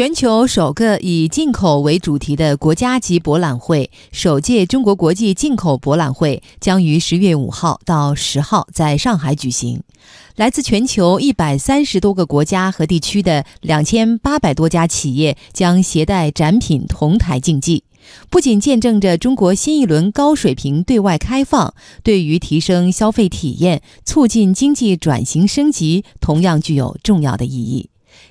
全球首个以进口为主题的国家级博览会——首届中国国际进口博览会，将于十月五号到十号在上海举行。来自全球一百三十多个国家和地区的两千八百多家企业将携带展品同台竞技，不仅见证着中国新一轮高水平对外开放，对于提升消费体验、促进经济转型升级，同样具有重要的意义。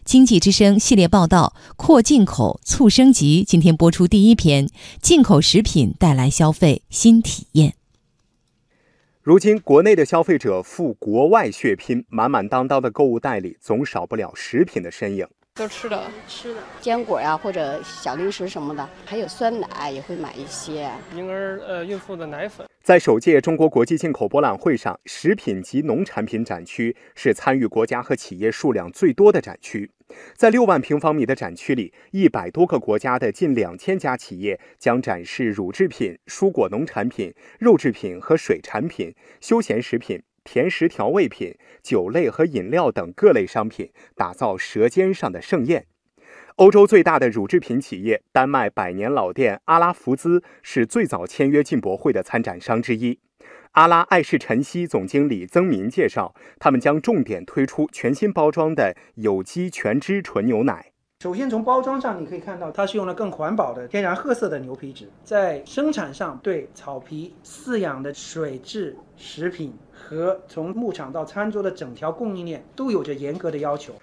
经济之声系列报道《扩进口促升级》今天播出第一篇：进口食品带来消费新体验。如今，国内的消费者赴国外血拼，满满当当的购物袋里总少不了食品的身影。都吃的，吃的坚果呀，或者小零食什么的，还有酸奶也会买一些。婴儿、呃，孕妇的奶粉。在首届中国国际进口博览会上，食品及农产品展区是参与国家和企业数量最多的展区。在六万平方米的展区里，一百多个国家的近两千家企业将展示乳制品、蔬果农产品、肉制品和水产品、休闲食品。甜食调味品、酒类和饮料等各类商品，打造舌尖上的盛宴。欧洲最大的乳制品企业丹麦百年老店阿拉福兹是最早签约进博会的参展商之一。阿拉爱氏晨曦总经理曾民介绍，他们将重点推出全新包装的有机全脂纯牛奶。首先，从包装上你可以看到，它是用了更环保的天然褐色的牛皮纸。在生产上，对草皮饲养的水质食品和从牧场到餐桌的整条供应链都有着严格的要求。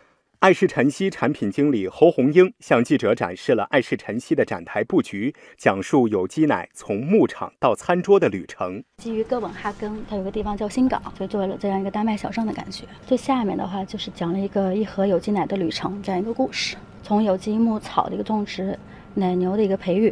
爱仕晨曦产品经理侯红英向记者展示了爱仕晨曦的展台布局，讲述有机奶从牧场到餐桌的旅程。基于哥本哈根，它有个地方叫新港，所以做了这样一个丹麦小镇的感觉。最下面的话就是讲了一个一盒有机奶的旅程这样一个故事。从有机牧草的一个种植，奶牛的一个培育，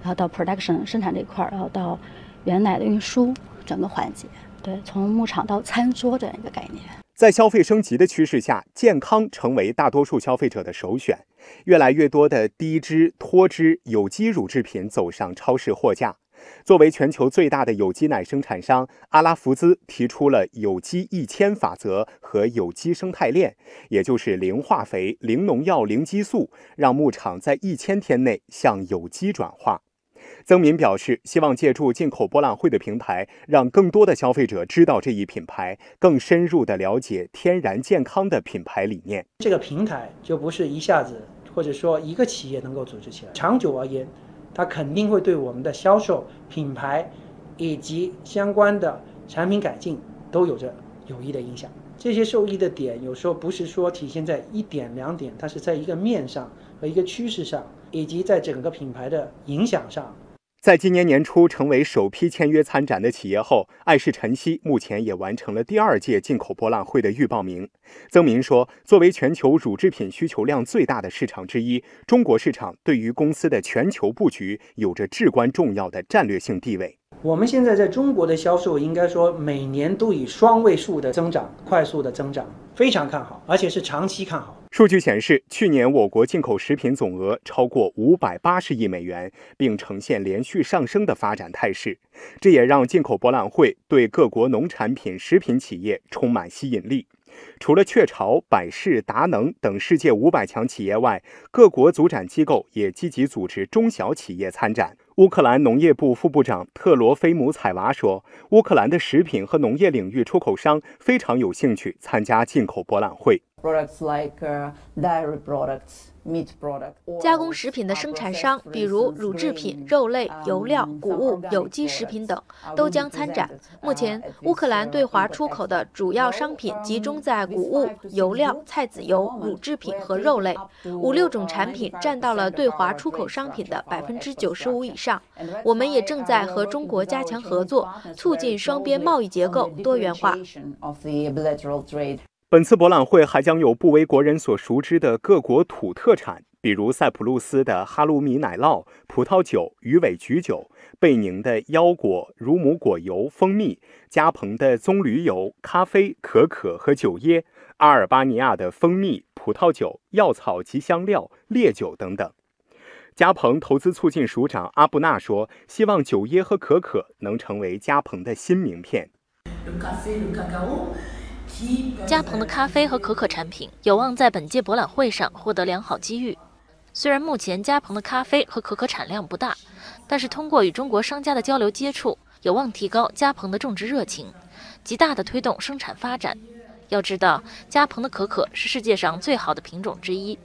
然后到 production 生产这一块儿，然后到原奶的运输整个环节，对，从牧场到餐桌这样一个概念。在消费升级的趋势下，健康成为大多数消费者的首选，越来越多的低脂、脱脂、有机乳制品走上超市货架。作为全球最大的有机奶生产商，阿拉福兹提出了有机一千法则和有机生态链，也就是零化肥、零农药、零激素，让牧场在一千天内向有机转化。曾敏表示，希望借助进口博览会的平台，让更多的消费者知道这一品牌，更深入地了解天然健康的品牌理念。这个平台就不是一下子或者说一个企业能够组织起来，长久而言。它肯定会对我们的销售、品牌以及相关的产品改进都有着有益的影响。这些受益的点有时候不是说体现在一点两点，它是在一个面上和一个趋势上，以及在整个品牌的影响上。在今年年初成为首批签约参展的企业后，爱氏晨曦目前也完成了第二届进口博览会的预报名。曾明说：“作为全球乳制品需求量最大的市场之一，中国市场对于公司的全球布局有着至关重要的战略性地位。我们现在在中国的销售，应该说每年都以双位数的增长，快速的增长，非常看好，而且是长期看好。”数据显示，去年我国进口食品总额超过五百八十亿美元，并呈现连续上升的发展态势。这也让进口博览会对各国农产品、食品企业充满吸引力。除了雀巢、百事达能等世界五百强企业外，各国组展机构也积极组织中小企业参展。乌克兰农业部副部长特罗菲姆采娃说：“乌克兰的食品和农业领域出口商非常有兴趣参加进口博览会。” Products like dairy products, meat products. 加工食品的生产商，比如乳制品、肉类、油料、谷物、有机食品等，都将参展。目前，乌克兰对华出口的主要商品集中在谷物、油料、菜籽油、乳制品和肉类，五六种产品占到了对华出口商品的百分之九十五以上。我们也正在和中国加强合作，促进双边贸易结构多元化。本次博览会还将有不为国人所熟知的各国土特产，比如塞浦路斯的哈鲁米奶酪、葡萄酒、鱼尾菊酒；贝宁的腰果、乳母果油、蜂蜜；加蓬的棕榈油、咖啡、可可和酒椰；阿尔巴尼亚的蜂蜜、葡萄酒、药草及香料、烈酒等等。加蓬投资促进署长阿布纳说：“希望酒椰和可可能成为加蓬的新名片。”加蓬的咖啡和可可产品有望在本届博览会上获得良好机遇。虽然目前加蓬的咖啡和可可产量不大，但是通过与中国商家的交流接触，有望提高加蓬的种植热情，极大的推动生产发展。要知道，加蓬的可可是世界上最好的品种之一。